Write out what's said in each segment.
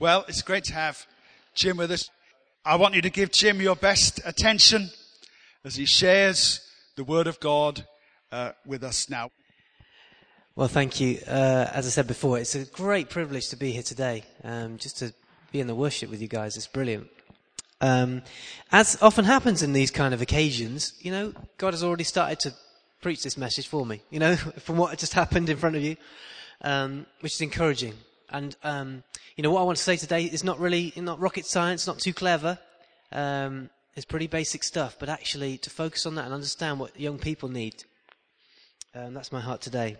Well, it's great to have Jim with us. I want you to give Jim your best attention as he shares the Word of God uh, with us now. Well, thank you. Uh, as I said before, it's a great privilege to be here today, um, just to be in the worship with you guys. It's brilliant. Um, as often happens in these kind of occasions, you know, God has already started to preach this message for me, you know, from what just happened in front of you, um, which is encouraging. And, um, you know, what I want to say today is not really, not rocket science, not too clever. Um, it's pretty basic stuff, but actually to focus on that and understand what young people need. Um, that's my heart today.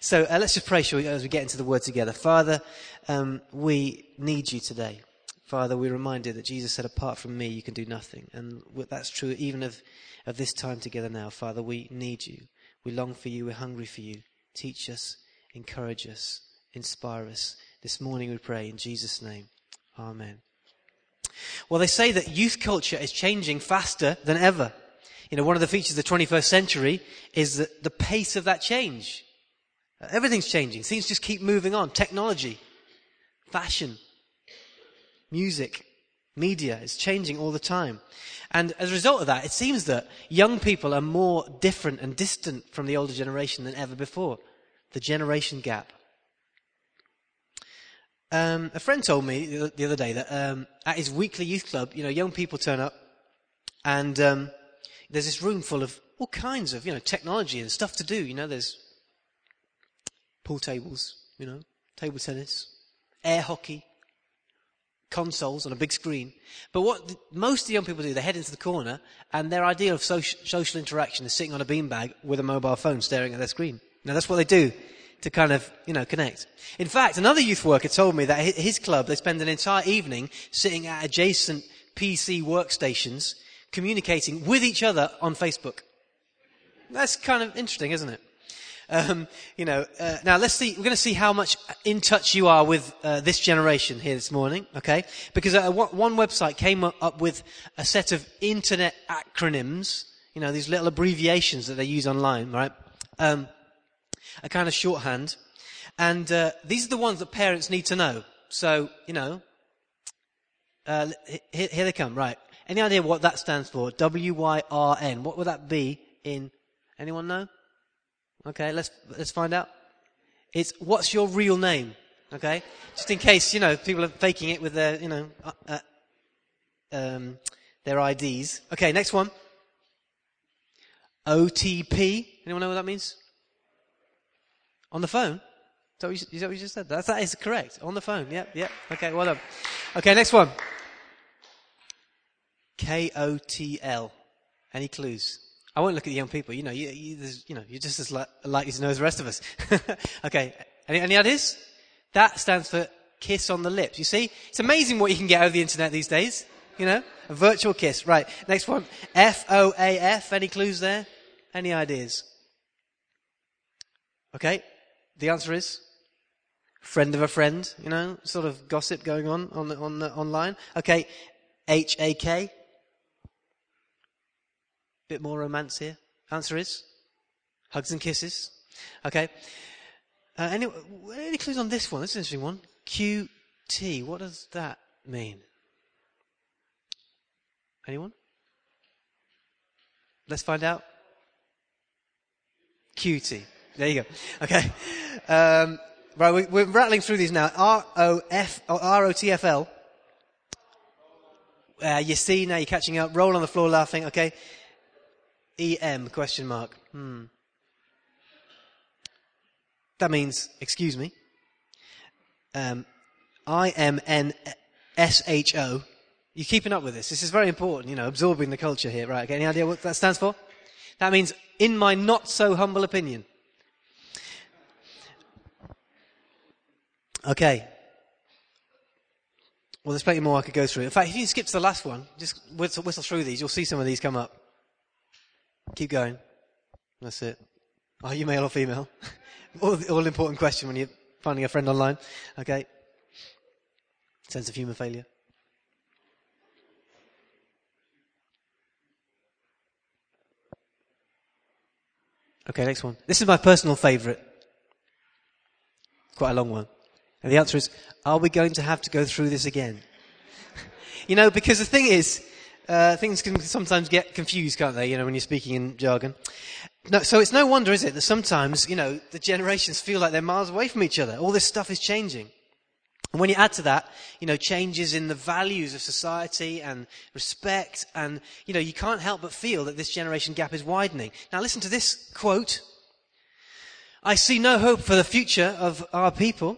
So uh, let's just pray shall we, as we get into the word together. Father, um, we need you today. Father, we're reminded that Jesus said, apart from me, you can do nothing. And that's true even of, of this time together now. Father, we need you. We long for you. We're hungry for you. Teach us, encourage us, inspire us. This morning we pray in Jesus' name. Amen. Well, they say that youth culture is changing faster than ever. You know, one of the features of the 21st century is the, the pace of that change. Everything's changing. Things just keep moving on. Technology, fashion, music, media is changing all the time. And as a result of that, it seems that young people are more different and distant from the older generation than ever before. The generation gap. Um, a friend told me the other day that um, at his weekly youth club, you know, young people turn up, and um, there's this room full of all kinds of, you know, technology and stuff to do. You know, there's pool tables, you know, table tennis, air hockey, consoles on a big screen. But what most of the young people do, they head into the corner, and their idea of social, social interaction is sitting on a beanbag with a mobile phone staring at their screen. Now that's what they do to kind of, you know, connect. In fact, another youth worker told me that his club, they spend an entire evening sitting at adjacent PC workstations, communicating with each other on Facebook. That's kind of interesting, isn't it? Um, you know, uh, now let's see. We're going to see how much in touch you are with uh, this generation here this morning. Okay, because uh, one website came up with a set of internet acronyms. You know, these little abbreviations that they use online, right? Um, a kind of shorthand, and uh, these are the ones that parents need to know. So, you know, uh, here, here they come. Right? Any idea what that stands for? W Y R N. What would that be in? Anyone know? Okay, let's, let's find out. It's what's your real name? Okay? Just in case, you know, people are faking it with their, you know, uh, uh, um, their IDs. Okay, next one. OTP. Anyone know what that means? On the phone? Is that what you, that what you just said? That's, that is correct. On the phone. Yep, yep. Okay, well done. Okay, next one. K-O-T-L. Any clues? I won't look at the young people. You know, you, you, you know, you're just as li- likely to know as the rest of us. okay. Any, any ideas? That stands for kiss on the lips. You see? It's amazing what you can get over the internet these days. You know? A virtual kiss. Right. Next one. F-O-A-F. Any clues there? Any ideas? Okay. The answer is friend of a friend, you know, sort of gossip going on on the, on the online. Okay. H-A-K. Bit more romance here. Answer is hugs and kisses. Okay. Uh, any, any clues on this one? This is an interesting one. QT. What does that mean? Anyone? Let's find out. QT. There you go. Okay. Um, right, we, we're rattling through these now. R O F R O T F L. Uh, you see now you're catching up. Roll on the floor laughing. Okay. EM question mark. Hmm. That means, excuse me. Um, I-M-N-S-H-O. You're keeping up with this. This is very important, you know, absorbing the culture here. Right, okay, any idea what that stands for? That means, in my not so humble opinion. Okay. Well, there's plenty more I could go through. In fact, if you skip to the last one, just whistle, whistle through these, you'll see some of these come up. Keep going. That's it. Oh, Are you male or female? all, all important question when you're finding a friend online. Okay. Sense of humour failure. Okay, next one. This is my personal favourite. Quite a long one. And the answer is, are we going to have to go through this again? you know, because the thing is, uh, things can sometimes get confused, can't they? You know, when you're speaking in jargon. No, so it's no wonder, is it, that sometimes, you know, the generations feel like they're miles away from each other. All this stuff is changing. And when you add to that, you know, changes in the values of society and respect, and, you know, you can't help but feel that this generation gap is widening. Now listen to this quote. I see no hope for the future of our people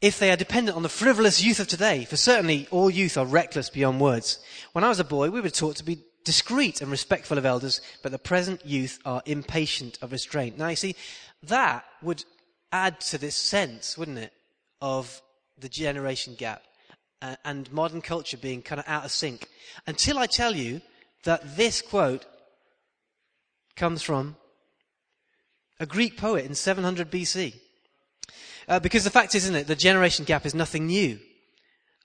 if they are dependent on the frivolous youth of today, for certainly all youth are reckless beyond words. When I was a boy, we were taught to be discreet and respectful of elders, but the present youth are impatient of restraint. Now, you see, that would add to this sense, wouldn't it, of the generation gap uh, and modern culture being kind of out of sync. Until I tell you that this quote comes from a Greek poet in 700 BC. Uh, because the fact is, isn't it, the generation gap is nothing new.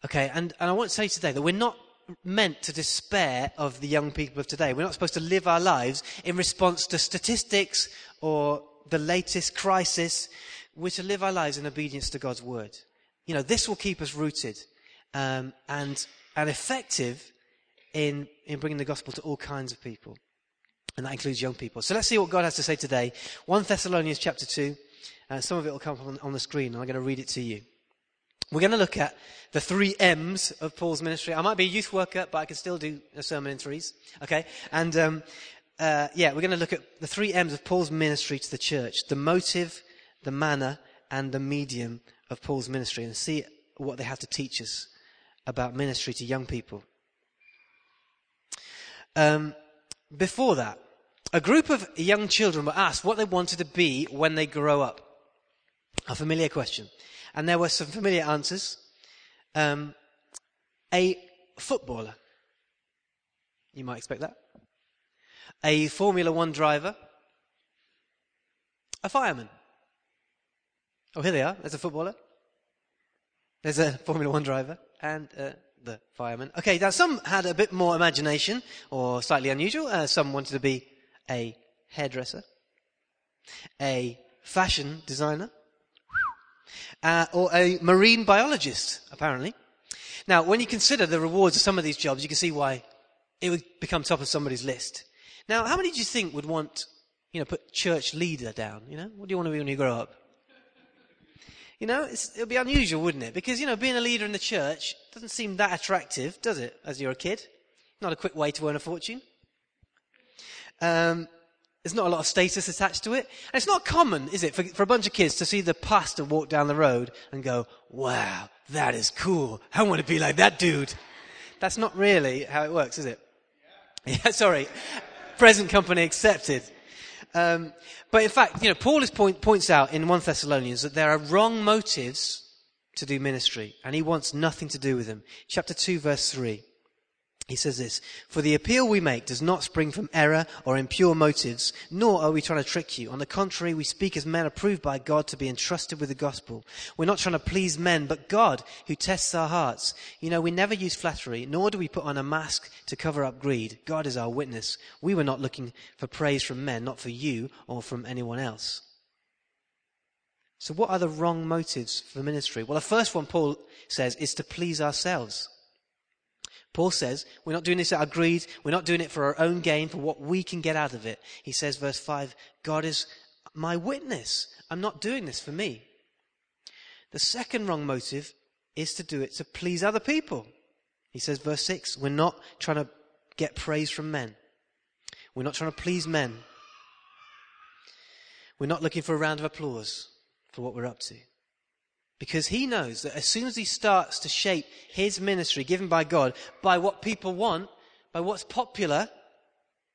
Okay, and, and I want to say today that we're not meant to despair of the young people of today. We're not supposed to live our lives in response to statistics or the latest crisis. We're to live our lives in obedience to God's word. You know, this will keep us rooted um, and, and effective in, in bringing the gospel to all kinds of people. And that includes young people. So let's see what God has to say today. 1 Thessalonians chapter 2. Uh, some of it will come on, on the screen, and I'm going to read it to you. We're going to look at the three M's of Paul's ministry. I might be a youth worker, but I can still do a sermon in threes. Okay? And, um, uh, yeah, we're going to look at the three M's of Paul's ministry to the church. The motive, the manner, and the medium of Paul's ministry and see what they have to teach us about ministry to young people. Um, before that, a group of young children were asked what they wanted to be when they grow up. A familiar question. And there were some familiar answers. Um, a footballer. You might expect that. A Formula One driver. A fireman. Oh, here they are. There's a footballer. There's a Formula One driver. And uh, the fireman. Okay, now some had a bit more imagination, or slightly unusual. Uh, some wanted to be a hairdresser, a fashion designer, uh, or a marine biologist, apparently. Now, when you consider the rewards of some of these jobs, you can see why it would become top of somebody's list. Now, how many do you think would want, you know, put church leader down? You know, what do you want to be when you grow up? You know, it would be unusual, wouldn't it? Because, you know, being a leader in the church doesn't seem that attractive, does it, as you're a kid? Not a quick way to earn a fortune. Um, there's not a lot of status attached to it. And it's not common, is it, for, for a bunch of kids to see the pastor walk down the road and go, wow, that is cool. I want to be like that dude. That's not really how it works, is it? Yeah, sorry. Present company accepted. Um, but in fact, you know, Paul is point, points out in 1 Thessalonians that there are wrong motives to do ministry, and he wants nothing to do with them. Chapter 2, verse 3. He says this, for the appeal we make does not spring from error or impure motives, nor are we trying to trick you. On the contrary, we speak as men approved by God to be entrusted with the gospel. We're not trying to please men, but God who tests our hearts. You know, we never use flattery, nor do we put on a mask to cover up greed. God is our witness. We were not looking for praise from men, not for you or from anyone else. So what are the wrong motives for ministry? Well, the first one Paul says is to please ourselves. Paul says, we're not doing this out of greed. We're not doing it for our own gain, for what we can get out of it. He says, verse 5, God is my witness. I'm not doing this for me. The second wrong motive is to do it to please other people. He says, verse 6, we're not trying to get praise from men. We're not trying to please men. We're not looking for a round of applause for what we're up to. Because he knows that as soon as he starts to shape his ministry given by God by what people want, by what's popular,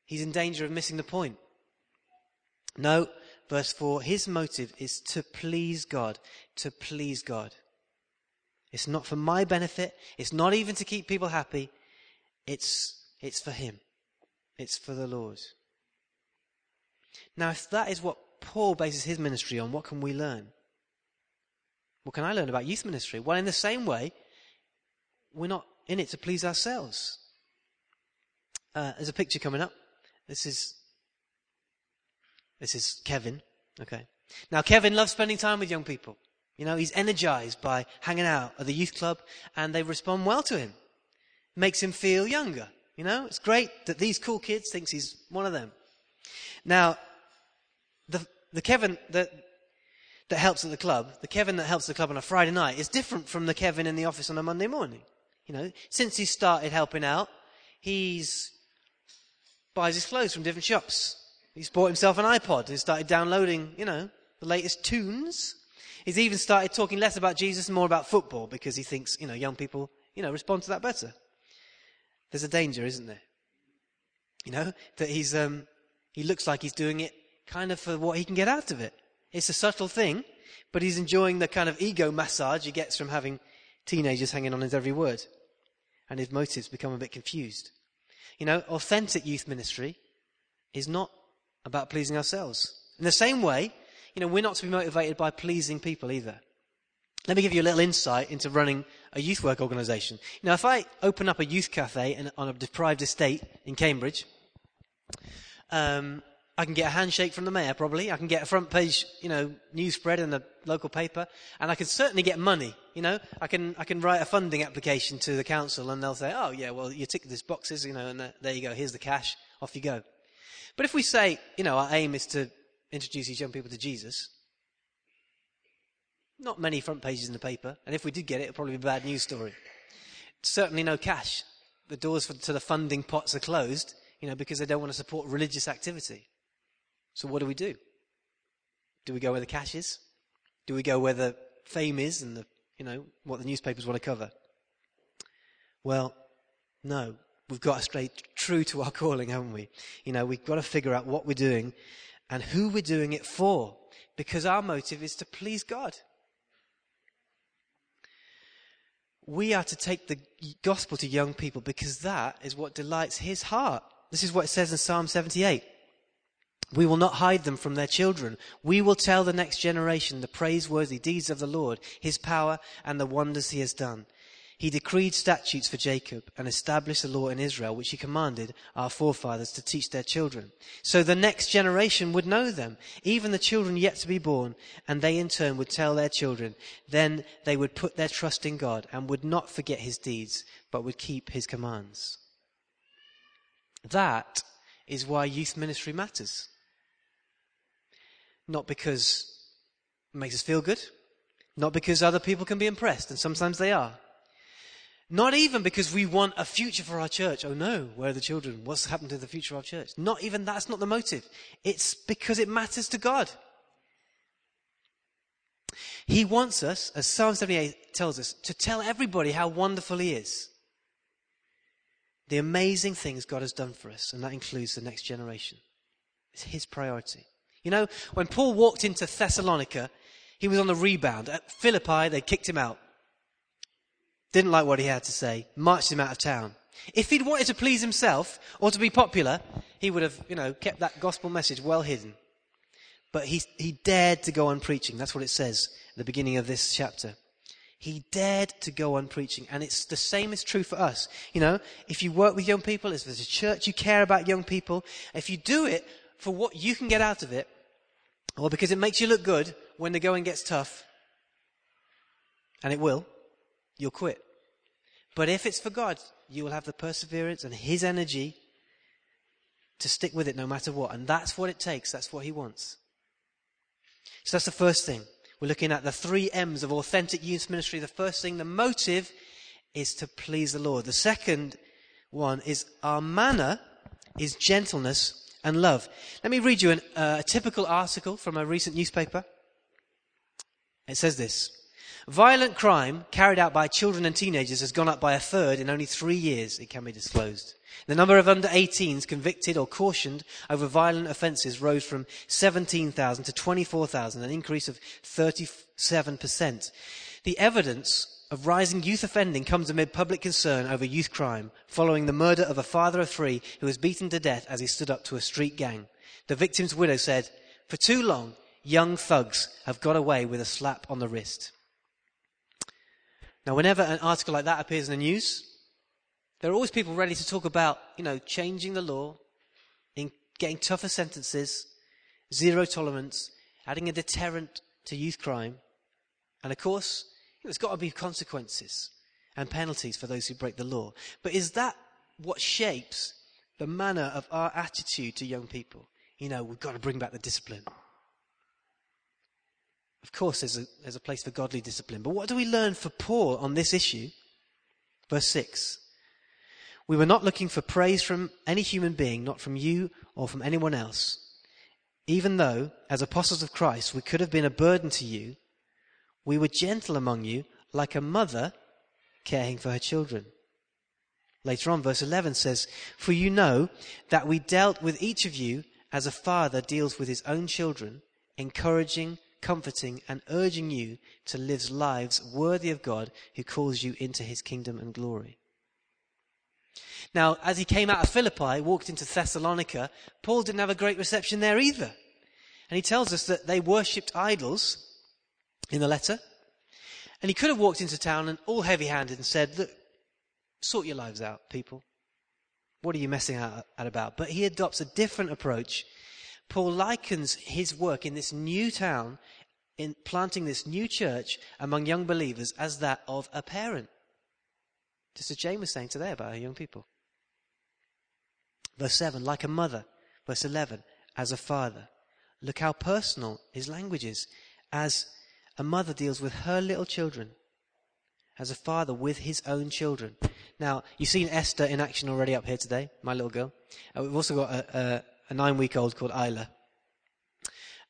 he's in danger of missing the point. No, verse 4, his motive is to please God, to please God. It's not for my benefit. It's not even to keep people happy. It's, it's for him. It's for the Lord. Now, if that is what Paul bases his ministry on, what can we learn? What can I learn about youth ministry? Well, in the same way, we're not in it to please ourselves. Uh, there's a picture coming up. This is this is Kevin. Okay. Now Kevin loves spending time with young people. You know, he's energized by hanging out at the youth club and they respond well to him. Makes him feel younger. You know, it's great that these cool kids thinks he's one of them. Now, the, the Kevin that, that helps at the club, the Kevin that helps the club on a Friday night is different from the Kevin in the office on a Monday morning. You know, since he started helping out, he's buys his clothes from different shops. He's bought himself an iPod. He's started downloading, you know, the latest tunes. He's even started talking less about Jesus and more about football because he thinks, you know, young people, you know, respond to that better. There's a danger, isn't there? You know, that he's, um, he looks like he's doing it kind of for what he can get out of it. It's a subtle thing, but he's enjoying the kind of ego massage he gets from having teenagers hanging on his every word. And his motives become a bit confused. You know, authentic youth ministry is not about pleasing ourselves. In the same way, you know, we're not to be motivated by pleasing people either. Let me give you a little insight into running a youth work organization. Now, if I open up a youth cafe in, on a deprived estate in Cambridge, um, I can get a handshake from the mayor, probably. I can get a front page, you know, news spread in the local paper, and I can certainly get money. You know, I can I can write a funding application to the council, and they'll say, "Oh, yeah, well, you tick these boxes, you know, and there you go. Here's the cash. Off you go." But if we say, you know, our aim is to introduce these young people to Jesus, not many front pages in the paper, and if we did get it, it'd probably be a bad news story. Certainly no cash. The doors for, to the funding pots are closed, you know, because they don't want to support religious activity. So what do we do? Do we go where the cash is? Do we go where the fame is and the, you know, what the newspapers want to cover? Well, no. We've got to stay true to our calling, haven't we? You know, we've got to figure out what we're doing and who we're doing it for because our motive is to please God. We are to take the gospel to young people because that is what delights his heart. This is what it says in Psalm 78. We will not hide them from their children. We will tell the next generation the praiseworthy deeds of the Lord, his power, and the wonders he has done. He decreed statutes for Jacob and established the law in Israel, which he commanded our forefathers to teach their children. So the next generation would know them, even the children yet to be born, and they in turn would tell their children. Then they would put their trust in God and would not forget his deeds, but would keep his commands. That is why youth ministry matters. Not because it makes us feel good, not because other people can be impressed, and sometimes they are not even because we want a future for our church. Oh no, where are the children? What's happened to the future of our church? Not even that's not the motive. It's because it matters to God. He wants us, as Psalm 78 tells us, to tell everybody how wonderful He is. The amazing things God has done for us, and that includes the next generation. It's His priority. You know, when Paul walked into Thessalonica, he was on the rebound. At Philippi, they kicked him out. Didn't like what he had to say, marched him out of town. If he'd wanted to please himself or to be popular, he would have, you know, kept that gospel message well hidden. But he, he dared to go on preaching. That's what it says at the beginning of this chapter. He dared to go on preaching. And it's the same is true for us. You know, if you work with young people, if there's a church you care about young people, if you do it for what you can get out of it, or because it makes you look good when the going gets tough, and it will, you'll quit. But if it's for God, you will have the perseverance and His energy to stick with it no matter what. And that's what it takes. That's what He wants. So that's the first thing. We're looking at the three M's of authentic youth ministry. The first thing, the motive is to please the Lord. The second one is our manner is gentleness and love. Let me read you an, uh, a typical article from a recent newspaper. It says this. Violent crime carried out by children and teenagers has gone up by a third in only three years, it can be disclosed. The number of under 18s convicted or cautioned over violent offences rose from 17,000 to 24,000, an increase of 37%. The evidence of rising youth offending comes amid public concern over youth crime, following the murder of a father of three who was beaten to death as he stood up to a street gang. The victim's widow said, For too long, young thugs have got away with a slap on the wrist. Now, whenever an article like that appears in the news, there are always people ready to talk about, you know, changing the law, in getting tougher sentences, zero tolerance, adding a deterrent to youth crime. And of course, there's got to be consequences and penalties for those who break the law. But is that what shapes the manner of our attitude to young people? You know, we've got to bring back the discipline. Of course, there's a, there's a place for godly discipline. But what do we learn for Paul on this issue? Verse 6. We were not looking for praise from any human being, not from you or from anyone else. Even though, as apostles of Christ, we could have been a burden to you, we were gentle among you, like a mother caring for her children. Later on, verse 11 says, For you know that we dealt with each of you as a father deals with his own children, encouraging, comforting, and urging you to live lives worthy of God who calls you into his kingdom and glory. Now, as he came out of Philippi, walked into Thessalonica, Paul didn't have a great reception there either. And he tells us that they worshipped idols in the letter. And he could have walked into town and all heavy handed and said, Look, sort your lives out, people. What are you messing out at about? But he adopts a different approach. Paul likens his work in this new town, in planting this new church among young believers, as that of a parent. Just as Jane was saying today about her young people. Verse 7, like a mother. Verse 11, as a father. Look how personal his language is. As a mother deals with her little children, as a father with his own children. Now, you've seen Esther in action already up here today, my little girl. Uh, we've also got a, a, a nine week old called Isla.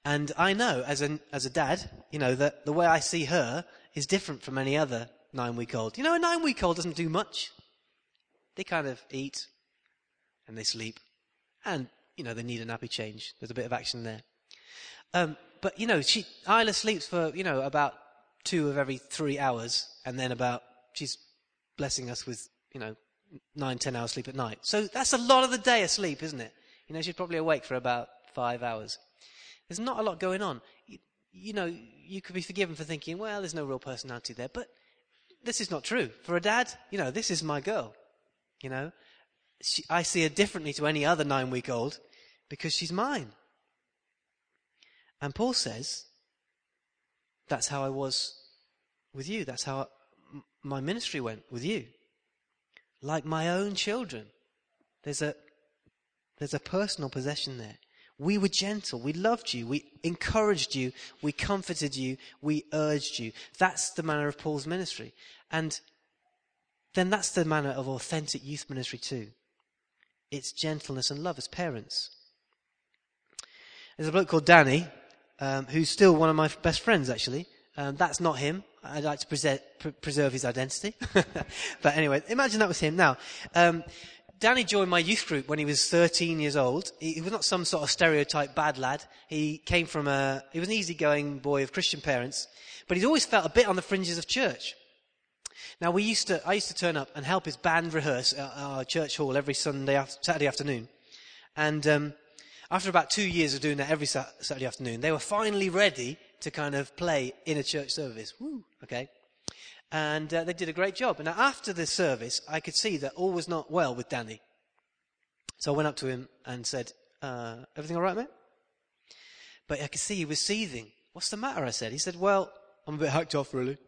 And I know, as a, as a dad, you know, that the way I see her is different from any other nine week old. You know, a nine week old doesn't do much. They kind of eat and they sleep. And, you know, they need a nappy change. There's a bit of action there. Um, but, you know, she, Isla sleeps for, you know, about two of every three hours. And then about, she's blessing us with, you know, nine, ten hours sleep at night. So that's a lot of the day asleep, isn't it? You know, she's probably awake for about five hours. There's not a lot going on. You, you know, you could be forgiven for thinking, well, there's no real personality there. But this is not true. For a dad, you know, this is my girl. You know, she, I see her differently to any other nine week old because she's mine. And Paul says, that's how I was with you. That's how my ministry went with you. Like my own children. There's a, there's a personal possession there. We were gentle. We loved you. We encouraged you. We comforted you. We urged you. That's the manner of Paul's ministry. And then that's the manner of authentic youth ministry too. It's gentleness and love as parents. There's a bloke called Danny, um, who's still one of my best friends actually. Um, that's not him. I'd like to preserve, preserve his identity. but anyway, imagine that was him. Now, um, Danny joined my youth group when he was 13 years old. He, he, was not some sort of stereotype bad lad. He came from a, he was an easygoing boy of Christian parents, but he'd always felt a bit on the fringes of church. Now we used to, I used to turn up and help his band rehearse at our church hall every Sunday, Saturday afternoon. And, um, after about two years of doing that every Saturday afternoon, they were finally ready to kind of play in a church service. Woo, okay. And uh, they did a great job. And after the service, I could see that all was not well with Danny. So I went up to him and said, uh, everything all right, mate? But I could see he was seething. What's the matter? I said. He said, well, I'm a bit hacked off, really.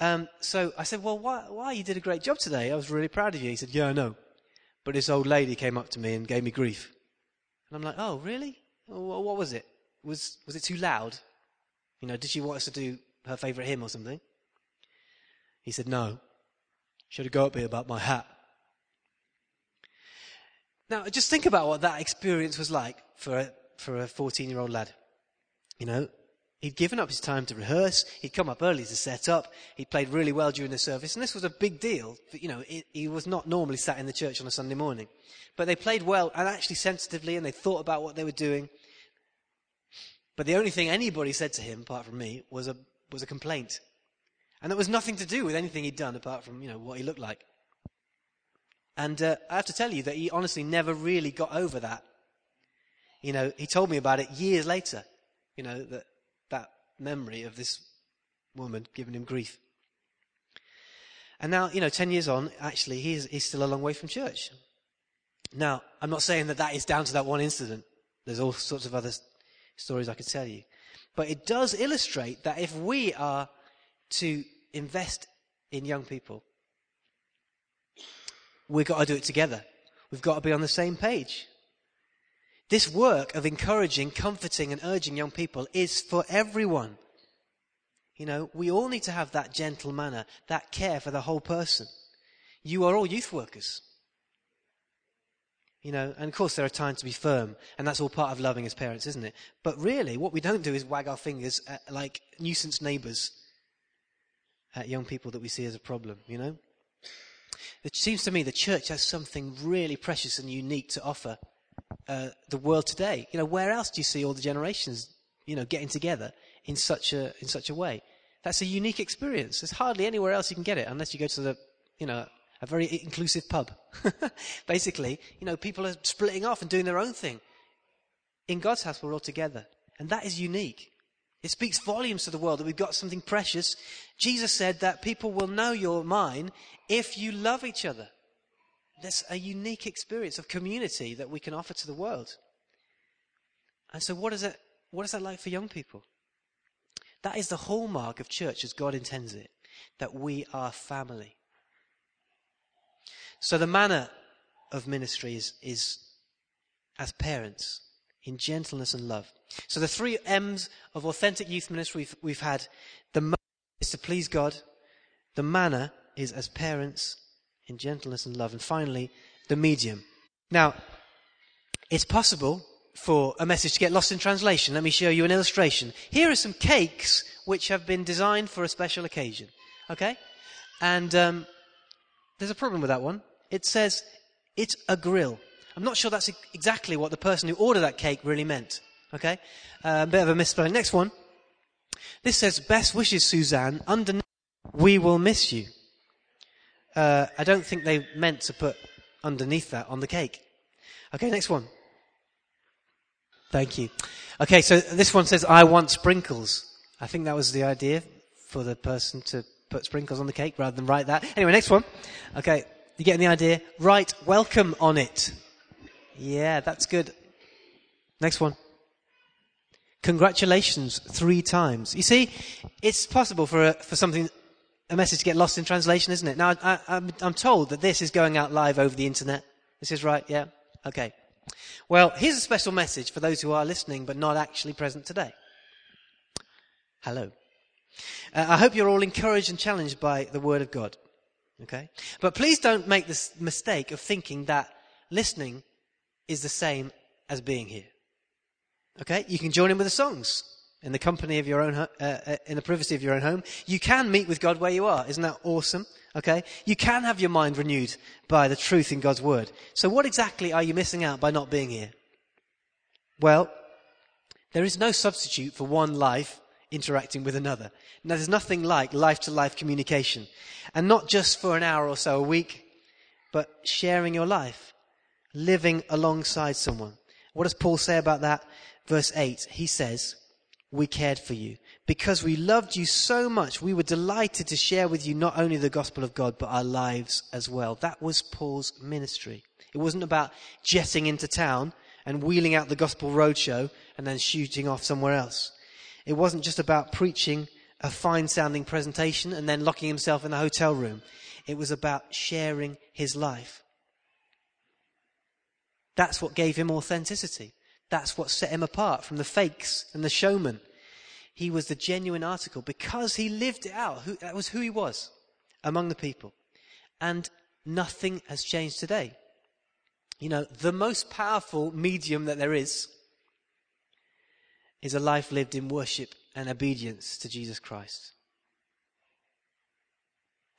Um, so I said, well, why, why? You did a great job today. I was really proud of you. He said, yeah, I know. But this old lady came up to me and gave me grief. And I'm like, oh, really? What was it? Was, was it too loud? You know, did she want us to do her favourite hymn or something? He said, No. Should have got me about my hat. Now, just think about what that experience was like for a, for a 14 year old lad. You know, he'd given up his time to rehearse. He'd come up early to set up. He'd played really well during the service. And this was a big deal. You know, it, he was not normally sat in the church on a Sunday morning. But they played well and actually sensitively and they thought about what they were doing. But the only thing anybody said to him, apart from me, was a, was a complaint. And that was nothing to do with anything he'd done apart from, you know, what he looked like. And uh, I have to tell you that he honestly never really got over that. You know, he told me about it years later. You know, that, memory of this woman giving him grief. And now, you know, 10 years on, actually, he's, he's still a long way from church. Now, I'm not saying that that is down to that one incident. There's all sorts of other stories I could tell you. But it does illustrate that if we are to invest in young people, we've got to do it together. We've got to be on the same page. This work of encouraging, comforting, and urging young people is for everyone. You know, we all need to have that gentle manner, that care for the whole person. You are all youth workers. You know, and of course there are times to be firm, and that's all part of loving as parents, isn't it? But really, what we don't do is wag our fingers at, like nuisance neighbours at young people that we see as a problem, you know? It seems to me the church has something really precious and unique to offer uh, the world today. You know, where else do you see all the generations, you know, getting together in such a in such a way? That's a unique experience. There's hardly anywhere else you can get it unless you go to the, you know, a very inclusive pub. Basically, you know, people are splitting off and doing their own thing. In God's house, we're all together. And that is unique. It speaks volumes to the world that we've got something precious. Jesus said that people will know you're mine if you love each other. There's a unique experience of community that we can offer to the world. And so what is it, what is that like for young people? That is the hallmark of church as God intends it, that we are family. So the manner of ministry is, is as parents, in gentleness and love. So the three M's of authentic youth ministry we've, we've had, the is to please God, the manner is as parents, in gentleness and love, and finally, the medium. Now, it's possible for a message to get lost in translation. Let me show you an illustration. Here are some cakes which have been designed for a special occasion. Okay? And um, there's a problem with that one. It says it's a grill. I'm not sure that's exactly what the person who ordered that cake really meant. Okay? Uh, a bit of a misspelling. Next one. This says, Best wishes, Suzanne. Underneath, we will miss you. Uh, I don't think they meant to put underneath that on the cake. Okay, next one. Thank you. Okay, so this one says, I want sprinkles. I think that was the idea for the person to put sprinkles on the cake rather than write that. Anyway, next one. Okay, you getting the idea? Write welcome on it. Yeah, that's good. Next one. Congratulations three times. You see, it's possible for a, for something, a message to get lost in translation, isn't it? Now, I, I'm, I'm told that this is going out live over the internet. This is right, yeah? Okay. Well, here's a special message for those who are listening but not actually present today. Hello. Uh, I hope you're all encouraged and challenged by the Word of God. Okay? But please don't make this mistake of thinking that listening is the same as being here. Okay? You can join in with the songs in the company of your own, uh, uh, in the privacy of your own home. You can meet with God where you are. Isn't that awesome? Okay? You can have your mind renewed by the truth in God's word. So what exactly are you missing out by not being here? Well, there is no substitute for one life interacting with another. Now, there's nothing like life to life communication. And not just for an hour or so a week, but sharing your life, living alongside someone. What does Paul say about that? Verse 8, he says, we cared for you. Because we loved you so much, we were delighted to share with you not only the gospel of God, but our lives as well. That was Paul's ministry. It wasn't about jetting into town and wheeling out the gospel roadshow and then shooting off somewhere else. It wasn't just about preaching a fine sounding presentation and then locking himself in the hotel room. It was about sharing his life. That's what gave him authenticity. That's what set him apart from the fakes and the showmen. He was the genuine article because he lived it out. That was who he was among the people. And nothing has changed today. You know, the most powerful medium that there is is a life lived in worship and obedience to Jesus Christ.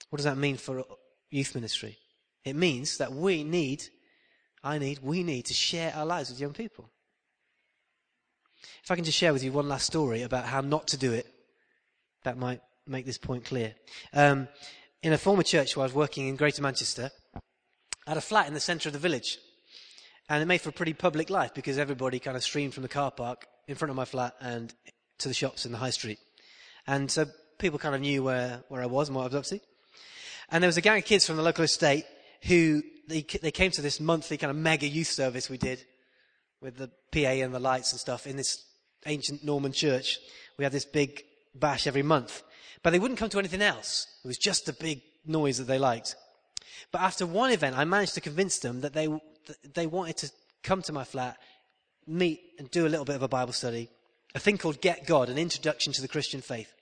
What does that mean for youth ministry? It means that we need, I need, we need to share our lives with young people. If I can just share with you one last story about how not to do it, that might make this point clear. Um, in a former church where I was working in Greater Manchester, I had a flat in the centre of the village. And it made for a pretty public life because everybody kind of streamed from the car park in front of my flat and to the shops in the high street. And so people kind of knew where, where I was and what I was up to. And there was a gang of kids from the local estate who, they, they came to this monthly kind of mega youth service we did with the PA and the lights and stuff in this ancient Norman church. We had this big bash every month. But they wouldn't come to anything else. It was just the big noise that they liked. But after one event, I managed to convince them that they, that they wanted to come to my flat, meet and do a little bit of a Bible study, a thing called Get God, an introduction to the Christian faith.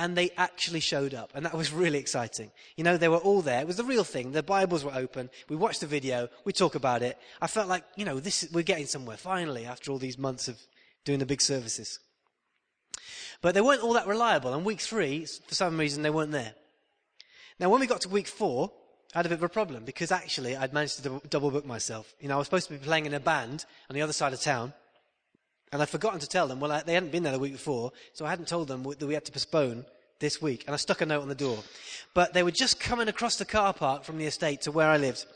And they actually showed up, and that was really exciting. You know, they were all there. It was the real thing. The Bibles were open. We watched the video. We talk about it. I felt like, you know, this, we're getting somewhere finally after all these months of doing the big services. But they weren't all that reliable. And week three, for some reason, they weren't there. Now, when we got to week four, I had a bit of a problem because actually I'd managed to double book myself. You know, I was supposed to be playing in a band on the other side of town. And I'd forgotten to tell them, well, I, they hadn't been there the week before, so I hadn't told them that we had to postpone this week. And I stuck a note on the door. But they were just coming across the car park from the estate to where I lived.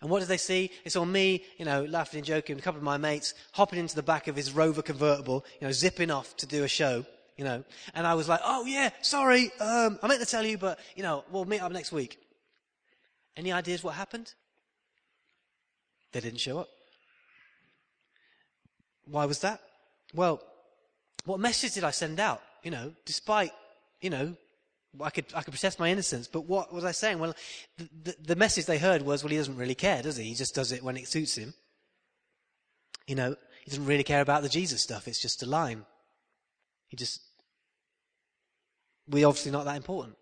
And what did they see? They saw me, you know, laughing and joking, a couple of my mates hopping into the back of his Rover convertible, you know, zipping off to do a show, you know. And I was like, oh yeah, sorry, um, I meant to tell you, but, you know, we'll meet up next week. Any ideas what happened? They didn't show up. Why was that? Well, what message did I send out? You know, despite, you know, I could, I could protest my innocence, but what was I saying? Well, the, the, the, message they heard was, well, he doesn't really care, does he? He just does it when it suits him. You know, he doesn't really care about the Jesus stuff. It's just a line. He just, we're obviously not that important.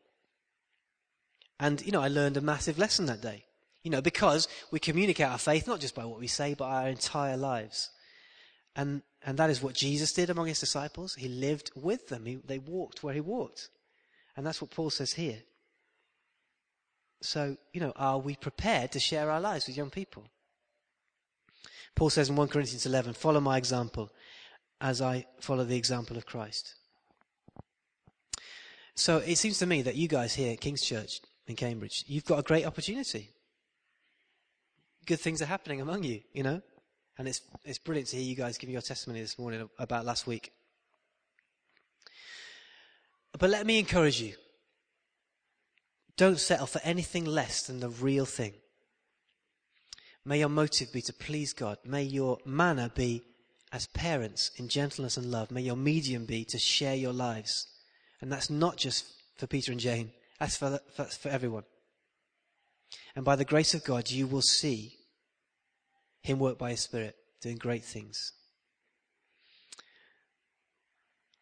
And, you know, I learned a massive lesson that day. You know, because we communicate our faith not just by what we say, but our entire lives. And, and that is what Jesus did among his disciples. He lived with them. He, they walked where he walked. And that's what Paul says here. So, you know, are we prepared to share our lives with young people? Paul says in 1 Corinthians 11, follow my example as I follow the example of Christ. So it seems to me that you guys here at King's Church in Cambridge, you've got a great opportunity. Good things are happening among you, you know? And it's, it's brilliant to hear you guys give your testimony this morning about last week. But let me encourage you. Don't settle for anything less than the real thing. May your motive be to please God. May your manner be as parents in gentleness and love. May your medium be to share your lives. And that's not just for Peter and Jane. That's for, that's for everyone. And by the grace of God, you will see him work by his Spirit, doing great things.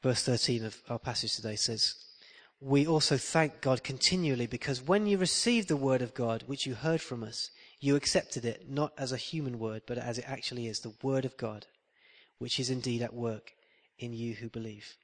Verse 13 of our passage today says, We also thank God continually because when you received the word of God, which you heard from us, you accepted it not as a human word, but as it actually is, the word of God, which is indeed at work in you who believe.